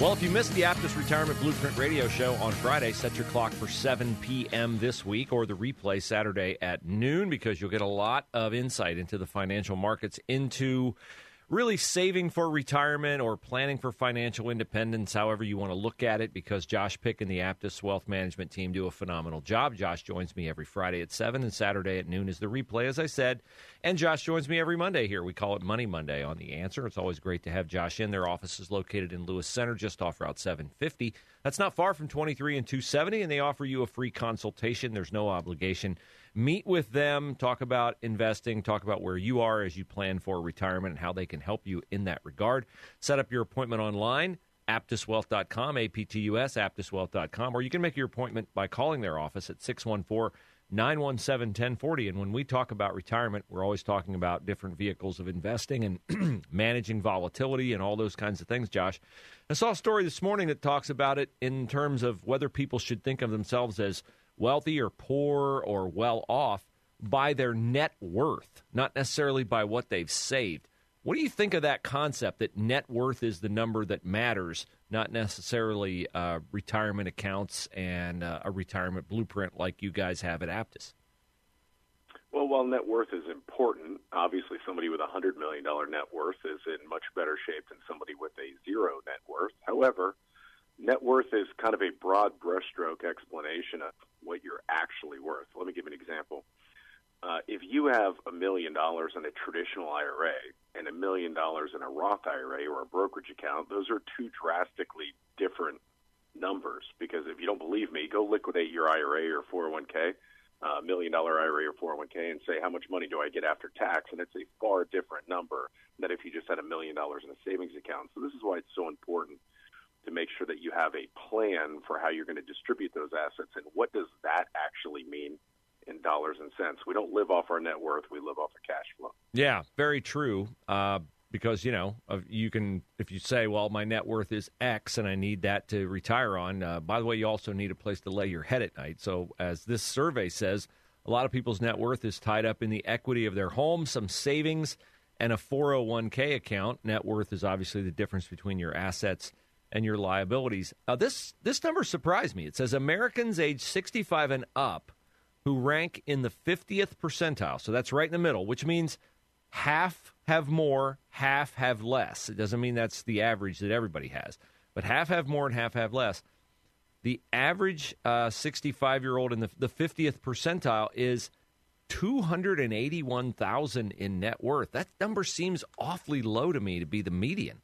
Well, if you missed the Aptus Retirement Blueprint radio show on Friday, set your clock for 7 p.m. this week or the replay Saturday at noon because you'll get a lot of insight into the financial markets, into really saving for retirement or planning for financial independence, however you want to look at it, because Josh Pick and the Aptus Wealth Management team do a phenomenal job. Josh joins me every Friday at 7 and Saturday at noon is the replay, as I said. And Josh joins me every Monday here. We call it Money Monday on The Answer. It's always great to have Josh in. Their office is located in Lewis Center, just off Route 750. That's not far from 23 and 270, and they offer you a free consultation. There's no obligation meet with them, talk about investing, talk about where you are as you plan for retirement and how they can help you in that regard. Set up your appointment online, aptuswealth.com, A-P-T-U-S, aptuswealth.com, or you can make your appointment by calling their office at 614 917 1040. And when we talk about retirement, we're always talking about different vehicles of investing and managing volatility and all those kinds of things, Josh. I saw a story this morning that talks about it in terms of whether people should think of themselves as wealthy or poor or well off by their net worth, not necessarily by what they've saved. What do you think of that concept that net worth is the number that matters, not necessarily uh, retirement accounts and uh, a retirement blueprint like you guys have at Aptus? Well, while net worth is important, obviously somebody with a $100 million net worth is in much better shape than somebody with a zero net worth. However, net worth is kind of a broad brushstroke explanation of what you're actually worth. Let me give an example. Uh, if you have a million dollars in a traditional IRA and a million dollars in a Roth IRA or a brokerage account, those are two drastically different numbers. Because if you don't believe me, go liquidate your IRA or 401k, a uh, million dollar IRA or 401k, and say how much money do I get after tax, and it's a far different number than if you just had a million dollars in a savings account. So this is why it's so important to make sure that you have a plan for how you're going to distribute those assets and what does that actually mean in dollars and cents. We don't live off our net worth; we live off of cash flow. Yeah, very true. Uh, because you know, you can if you say, "Well, my net worth is X, and I need that to retire on." Uh, by the way, you also need a place to lay your head at night. So, as this survey says, a lot of people's net worth is tied up in the equity of their home, some savings, and a 401k account. Net worth is obviously the difference between your assets and your liabilities. Uh, this this number surprised me. It says Americans age 65 and up who rank in the 50th percentile. So that's right in the middle, which means half have more, half have less. It doesn't mean that's the average that everybody has, but half have more and half have less. The average 65 uh, year old in the, the 50th percentile is 281,000 in net worth. That number seems awfully low to me to be the median.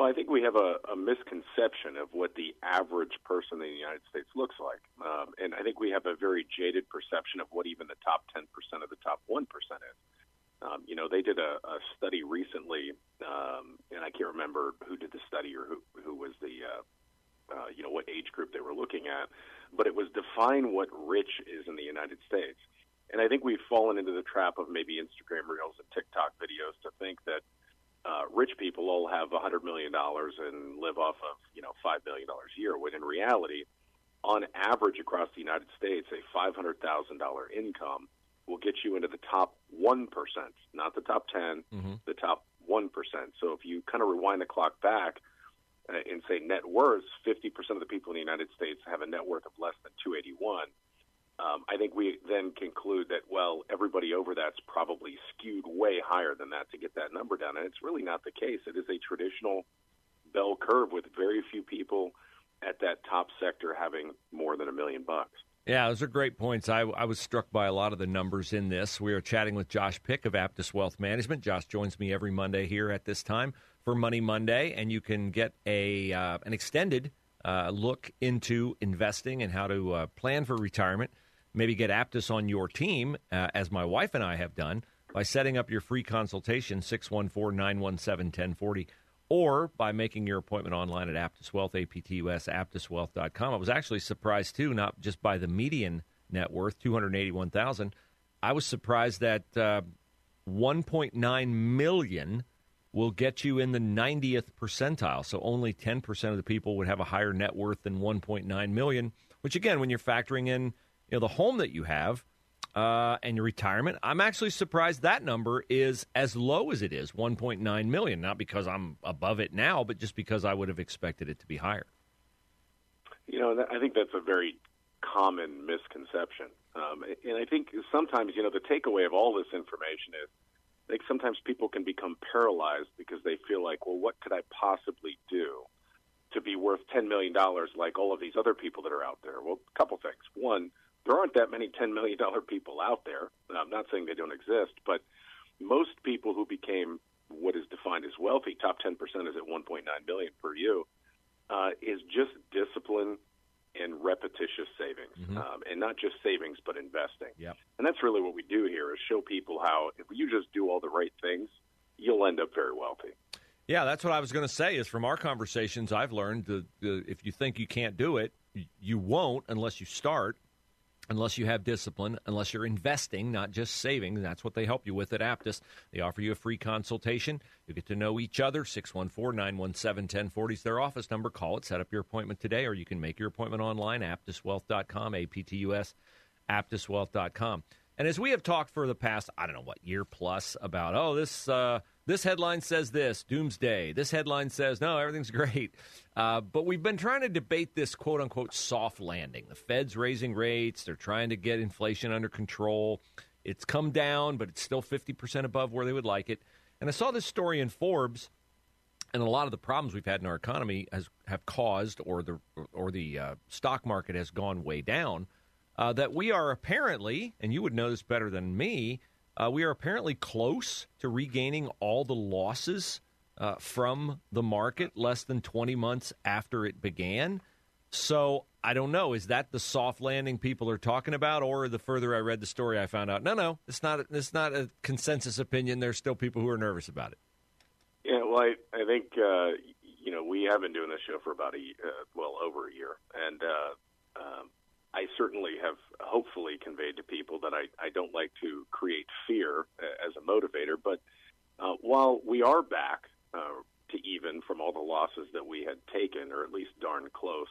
Well, I think we have a, a misconception of what the average person in the United States looks like. Um, and I think we have a very jaded perception of what even the top 10% of the top 1% is. Um, you know, they did a, a study recently, um, and I can't remember who did the study or who, who was the, uh, uh, you know, what age group they were looking at, but it was define what rich is in the United States. And I think we've fallen into the trap of maybe Instagram reels and TikTok videos to think that uh, rich people all have a $100 million and live off of, you know, $5 million a year, when in reality, on average across the United States, a $500,000 income will get you into the top 1%, not the top 10, mm-hmm. the top 1%. So if you kind of rewind the clock back uh, and say net worth, 50% of the people in the United States have a net worth of less than 281 um, I think we then conclude that, well, everybody over that's probably skewed way higher than that to get that number down. And it's really not the case. It is a traditional bell curve with very few people at that top sector having more than a million bucks. Yeah, those are great points. I, I, was struck by a lot of the numbers in this. We are chatting with Josh Pick of Aptus Wealth Management. Josh joins me every Monday here at this time for Money Monday, and you can get a uh, an extended uh, look into investing and how to uh, plan for retirement maybe get Aptus on your team, uh, as my wife and I have done, by setting up your free consultation, 614 917 1040, or by making your appointment online at Aptus Wealth, A-P-T-U-S, aptuswealth.com. I was actually surprised, too, not just by the median net worth, 281000 I was surprised that uh, 1.9 million will get you in the 90th percentile. So only 10% of the people would have a higher net worth than 1.9 million, which again, when you're factoring in you know, the home that you have, uh, and your retirement. I'm actually surprised that number is as low as it is, 1.9 million. Not because I'm above it now, but just because I would have expected it to be higher. You know, I think that's a very common misconception, um, and I think sometimes you know the takeaway of all this information is like sometimes people can become paralyzed because they feel like, well, what could I possibly do to be worth $10 million like all of these other people that are out there? Well, a couple things. One, there aren't that many $10 million people out there. I'm not saying they don't exist, but most people who became what is defined as wealthy, top 10% is at 1.9 billion per you, uh, is just discipline and repetitious savings, mm-hmm. um, and not just savings, but investing. Yep. And that's really what we do here: is show people how if you just do all the right things, you'll end up very wealthy. Yeah, that's what I was going to say. Is from our conversations, I've learned that if you think you can't do it, you won't unless you start unless you have discipline, unless you're investing, not just saving. That's what they help you with at Aptus. They offer you a free consultation. You get to know each other. 614 917 1040 is their office number. Call it, set up your appointment today, or you can make your appointment online, aptuswealth.com, A P T U S, aptuswealth.com. And as we have talked for the past, I don't know what, year plus about, oh, this. Uh, this headline says this, doomsday. This headline says, no, everything's great. Uh, but we've been trying to debate this quote unquote soft landing. The Fed's raising rates, they're trying to get inflation under control. It's come down, but it's still 50% above where they would like it. And I saw this story in Forbes, and a lot of the problems we've had in our economy has have caused, or the or the uh, stock market has gone way down. Uh, that we are apparently, and you would know this better than me, uh, we are apparently close to regaining all the losses uh, from the market less than 20 months after it began. So I don't know. Is that the soft landing people are talking about, or the further I read the story, I found out no, no, it's not. It's not a consensus opinion. There's still people who are nervous about it. Yeah, well, I, I think uh, you know we have been doing this show for about a uh, well over a year, and uh, um, I certainly have hopefully conveyed to people that I, I don't like to create fear as a motivator. But uh, while we are back uh, to even from all the losses that we had taken, or at least darn close,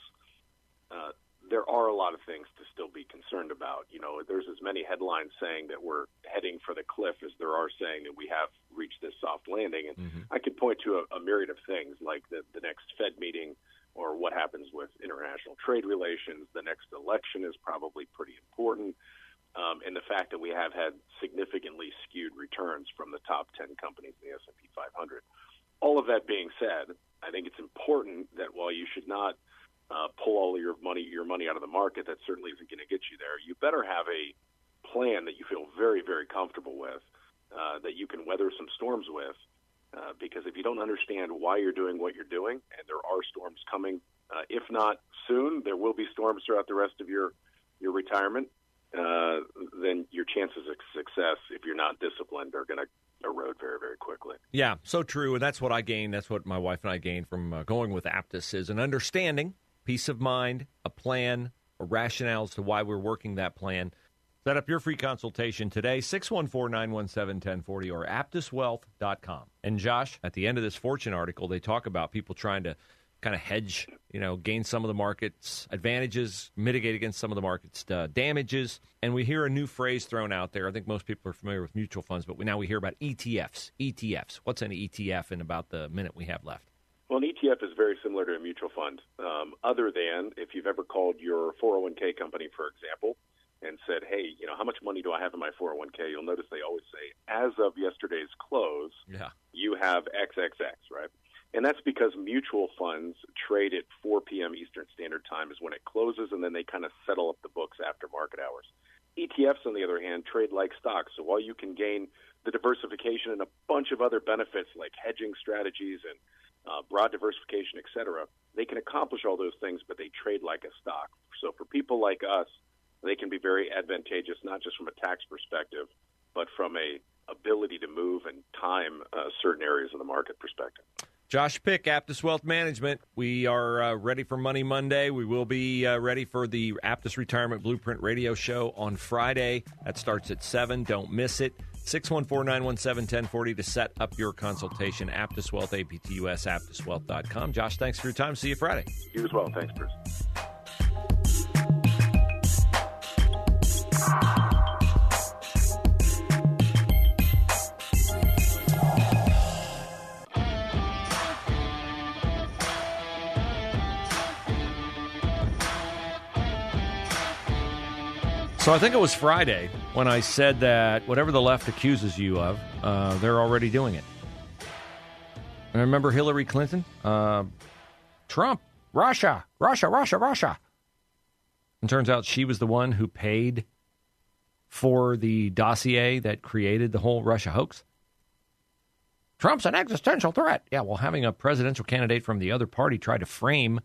uh, there are a lot of things to still be concerned about. You know, there's as many headlines saying that we're heading for the cliff as there are saying that we have reached this soft landing. And mm-hmm. I could point to a, a myriad of things like the, the next Fed meeting or what happens with international trade relations. The next election is probably pretty important. Um, and the fact that we have had significantly skewed returns from the top 10 companies in the S&P 500. All of that being said, I think it's important that while you should not uh, pull all your money your money out of the market, that certainly isn't going to get you there. You better have a plan that you feel very very comfortable with, uh, that you can weather some storms with, uh, because if you don't understand why you're doing what you're doing, and there are storms coming, uh, if not soon, there will be storms throughout the rest of your your retirement. Uh, then your chances of success, if you're not disciplined, are going to erode very, very quickly. Yeah, so true, and that's what I gained. That's what my wife and I gained from uh, going with Aptus is an understanding, peace of mind, a plan, a rationale as to why we're working that plan. Set up your free consultation today, 614 917 1040 or aptuswealth.com. And Josh, at the end of this Fortune article, they talk about people trying to kind of hedge, you know, gain some of the market's advantages, mitigate against some of the market's uh, damages. And we hear a new phrase thrown out there. I think most people are familiar with mutual funds, but we, now we hear about ETFs. ETFs. What's an ETF in about the minute we have left? Well, an ETF is very similar to a mutual fund, um, other than if you've ever called your 401k company, for example, and said, "Hey, you know, how much money do I have in my 401k?" You'll notice they always say, "As of yesterday's close, yeah. you have XXX," right? And that's because mutual funds trade at 4 p.m. Eastern Standard Time is when it closes, and then they kind of settle up the books after market hours. ETFs, on the other hand, trade like stocks. So while you can gain the diversification and a bunch of other benefits like hedging strategies and uh, broad diversification, et cetera, they can accomplish all those things, but they trade like a stock. So for people like us they can be very advantageous, not just from a tax perspective, but from a ability to move and time uh, certain areas of the market perspective. Josh Pick, Aptus Wealth Management. We are uh, ready for Money Monday. We will be uh, ready for the Aptus Retirement Blueprint Radio Show on Friday. That starts at 7. Don't miss it. 614 917 1040 to set up your consultation. Aptus Wealth, APTUS, aptuswealth.com. Josh, thanks for your time. See you Friday. You as well. Thanks, Bruce. So I think it was Friday when I said that whatever the left accuses you of, uh, they're already doing it. And remember Hillary Clinton? Uh, Trump, Russia, Russia, Russia, Russia. And turns out she was the one who paid for the dossier that created the whole Russia hoax. Trump's an existential threat. Yeah, well, having a presidential candidate from the other party try to frame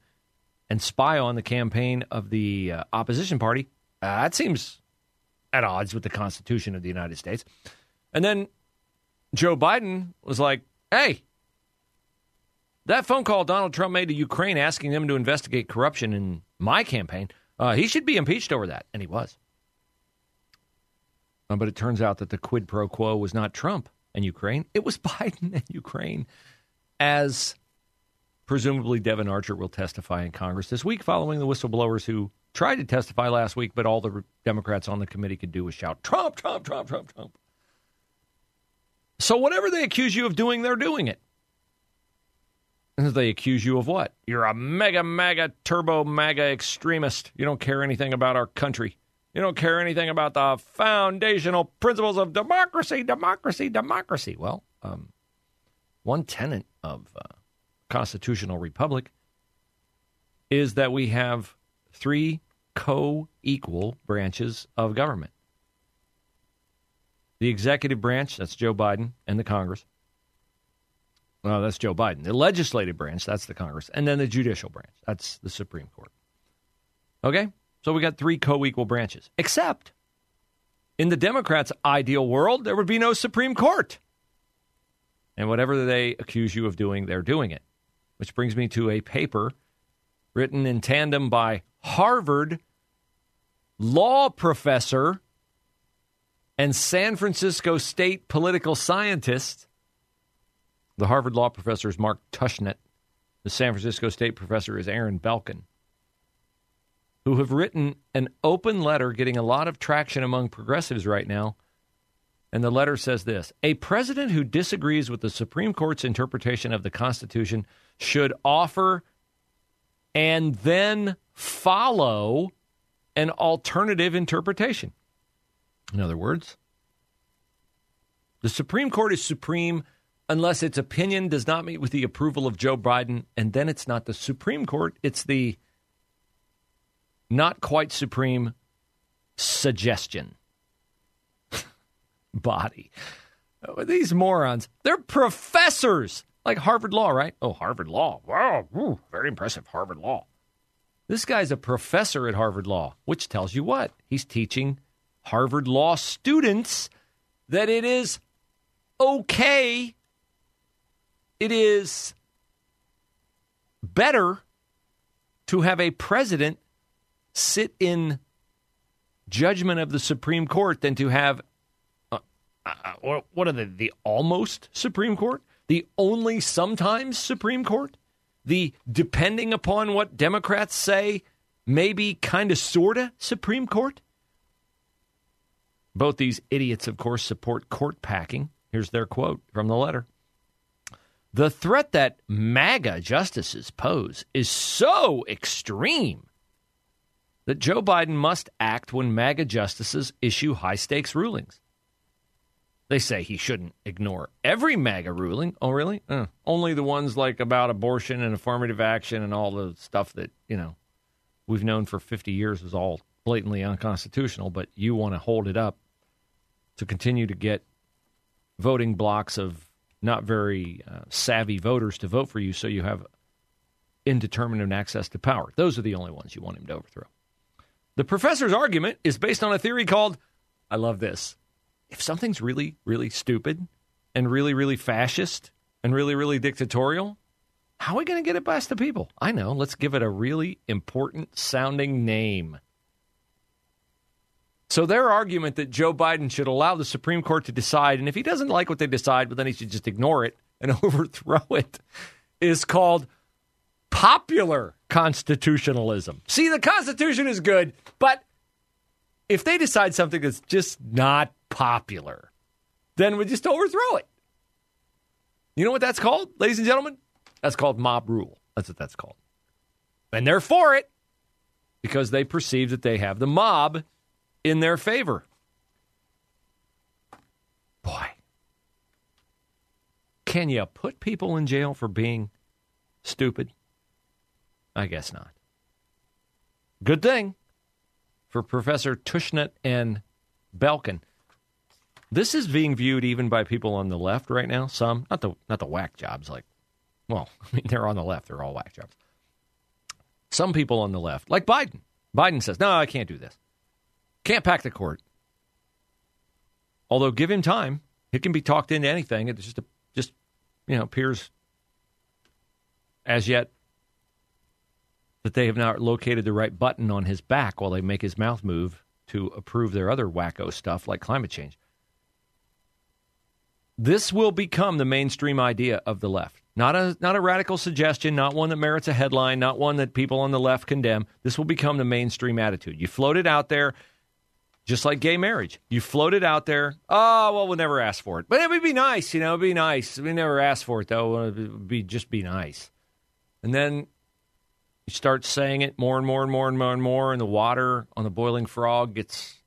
and spy on the campaign of the uh, opposition party uh, that seems at odds with the Constitution of the United States. And then Joe Biden was like, hey, that phone call Donald Trump made to Ukraine asking them to investigate corruption in my campaign, uh, he should be impeached over that. And he was. Uh, but it turns out that the quid pro quo was not Trump and Ukraine, it was Biden and Ukraine, as presumably Devon Archer will testify in Congress this week following the whistleblowers who tried to testify last week, but all the Democrats on the committee could do was shout, Trump, Trump, Trump, Trump, Trump. So whatever they accuse you of doing, they're doing it. They accuse you of what? You're a MAGA, MAGA, turbo, MAGA extremist. You don't care anything about our country. You don't care anything about the foundational principles of democracy, democracy, democracy. Well, um, one tenet of uh, constitutional republic is that we have three co equal branches of government the executive branch, that's Joe Biden, and the Congress. Well, that's Joe Biden. The legislative branch, that's the Congress. And then the judicial branch, that's the Supreme Court. Okay? So we got three co equal branches. Except in the Democrats' ideal world, there would be no Supreme Court. And whatever they accuse you of doing, they're doing it. Which brings me to a paper written in tandem by Harvard law professor and San Francisco State political scientist. The Harvard law professor is Mark Tushnet. The San Francisco State professor is Aaron Belkin, who have written an open letter getting a lot of traction among progressives right now. And the letter says this A president who disagrees with the Supreme Court's interpretation of the Constitution should offer and then follow an alternative interpretation. In other words, the Supreme Court is supreme unless its opinion does not meet with the approval of Joe Biden, and then it's not the Supreme Court, it's the not quite supreme suggestion body. Oh, these morons, they're professors like Harvard Law, right? Oh, Harvard Law. Wow, ooh, very impressive, Harvard Law. This guy's a professor at Harvard Law, which tells you what? He's teaching Harvard Law students that it is okay, it is better to have a president sit in judgment of the Supreme Court than to have uh, uh, what are the the almost Supreme Court, the only sometimes Supreme Court the depending upon what Democrats say, maybe kind of sorta Supreme Court? Both these idiots, of course, support court packing. Here's their quote from the letter. The threat that MAGA justices pose is so extreme that Joe Biden must act when MAGA justices issue high stakes rulings. They say he shouldn't ignore every MAGA ruling. Oh, really? Uh, only the ones like about abortion and affirmative action and all the stuff that, you know, we've known for 50 years is all blatantly unconstitutional, but you want to hold it up to continue to get voting blocks of not very uh, savvy voters to vote for you so you have indeterminate access to power. Those are the only ones you want him to overthrow. The professor's argument is based on a theory called, I love this, if something's really, really stupid and really, really fascist and really, really dictatorial, how are we going to get it past the people? I know. Let's give it a really important sounding name. So their argument that Joe Biden should allow the Supreme Court to decide, and if he doesn't like what they decide, but then he should just ignore it and overthrow it, is called popular constitutionalism. See, the Constitution is good, but if they decide something that's just not popular, then we just overthrow it. You know what that's called, ladies and gentlemen? That's called mob rule. That's what that's called. And they're for it because they perceive that they have the mob in their favor. Boy. Can you put people in jail for being stupid? I guess not. Good thing for Professor Tushnet and Belkin. This is being viewed even by people on the left right now. Some, not the not the whack jobs, like, well, I mean, they're on the left. They're all whack jobs. Some people on the left, like Biden. Biden says, "No, I can't do this. Can't pack the court." Although, give him time, he can be talked into anything. It just just you know appears as yet that they have not located the right button on his back while they make his mouth move to approve their other wacko stuff like climate change. This will become the mainstream idea of the left. Not a not a radical suggestion, not one that merits a headline, not one that people on the left condemn. This will become the mainstream attitude. You float it out there, just like gay marriage. You float it out there. Oh well, we'll never ask for it, but it would be nice, you know. It'd be nice. We never ask for it though. It would be just be nice. And then you start saying it more and more and more and more and more, and the water on the boiling frog gets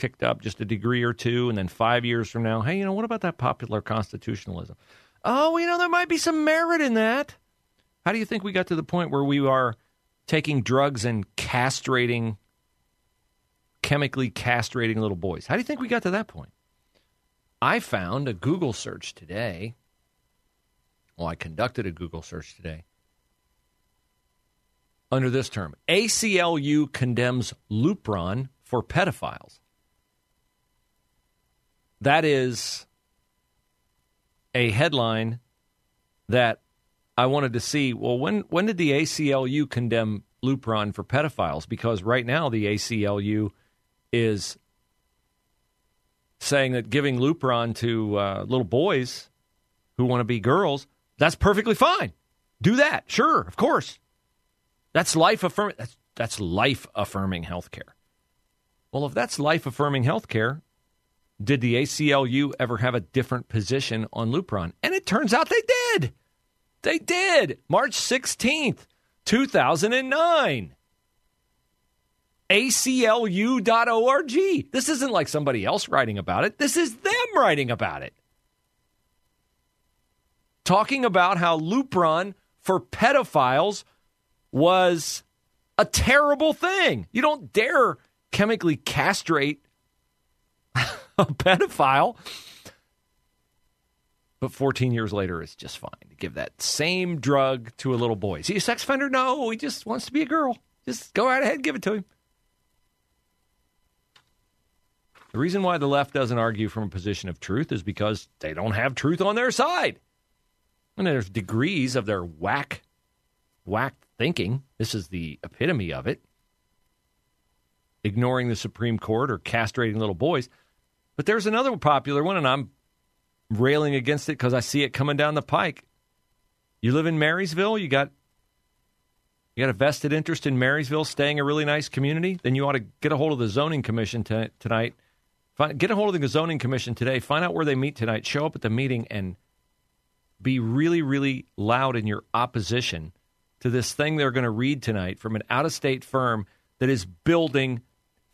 ticked up just a degree or two, and then five years from now, hey, you know, what about that popular constitutionalism? Oh, you know, there might be some merit in that. How do you think we got to the point where we are taking drugs and castrating, chemically castrating little boys? How do you think we got to that point? I found a Google search today. Well, I conducted a Google search today under this term ACLU condemns Lupron for pedophiles. That is a headline that I wanted to see. Well, when when did the ACLU condemn Lupron for pedophiles? Because right now the ACLU is saying that giving Lupron to uh, little boys who want to be girls that's perfectly fine. Do that, sure, of course. That's life affirming. That's, that's life affirming healthcare. Well, if that's life affirming healthcare, did the ACLU ever have a different position on Lupron? And it turns out they did. They did. March 16th, 2009. ACLU.org. This isn't like somebody else writing about it. This is them writing about it. Talking about how Lupron for pedophiles was a terrible thing. You don't dare chemically castrate a pedophile. But 14 years later, it's just fine to give that same drug to a little boy. Is he a sex offender? No, he just wants to be a girl. Just go right ahead, give it to him. The reason why the left doesn't argue from a position of truth is because they don't have truth on their side. And there's degrees of their whack, whack thinking. This is the epitome of it. Ignoring the Supreme Court or castrating little boys. But there's another popular one, and I'm railing against it because I see it coming down the pike. You live in Marysville, you got you got a vested interest in Marysville staying a really nice community, then you ought to get a hold of the zoning commission t- tonight. Find, get a hold of the zoning commission today. Find out where they meet tonight. Show up at the meeting and be really, really loud in your opposition to this thing they're going to read tonight from an out of state firm that is building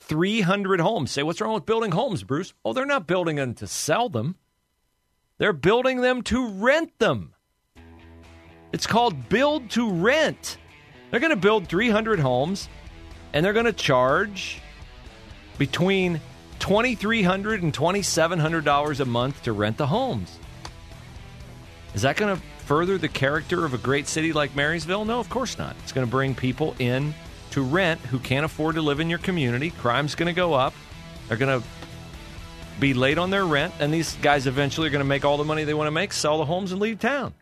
300 homes. Say, what's wrong with building homes, Bruce? Oh, they're not building them to sell them, they're building them to rent them. It's called build to rent. They're going to build 300 homes and they're going to charge between $2,300 and $2,700 a month to rent the homes. Is that going to further the character of a great city like Marysville? No, of course not. It's going to bring people in to rent who can't afford to live in your community. Crime's going to go up. They're going to be late on their rent, and these guys eventually are going to make all the money they want to make, sell the homes, and leave town.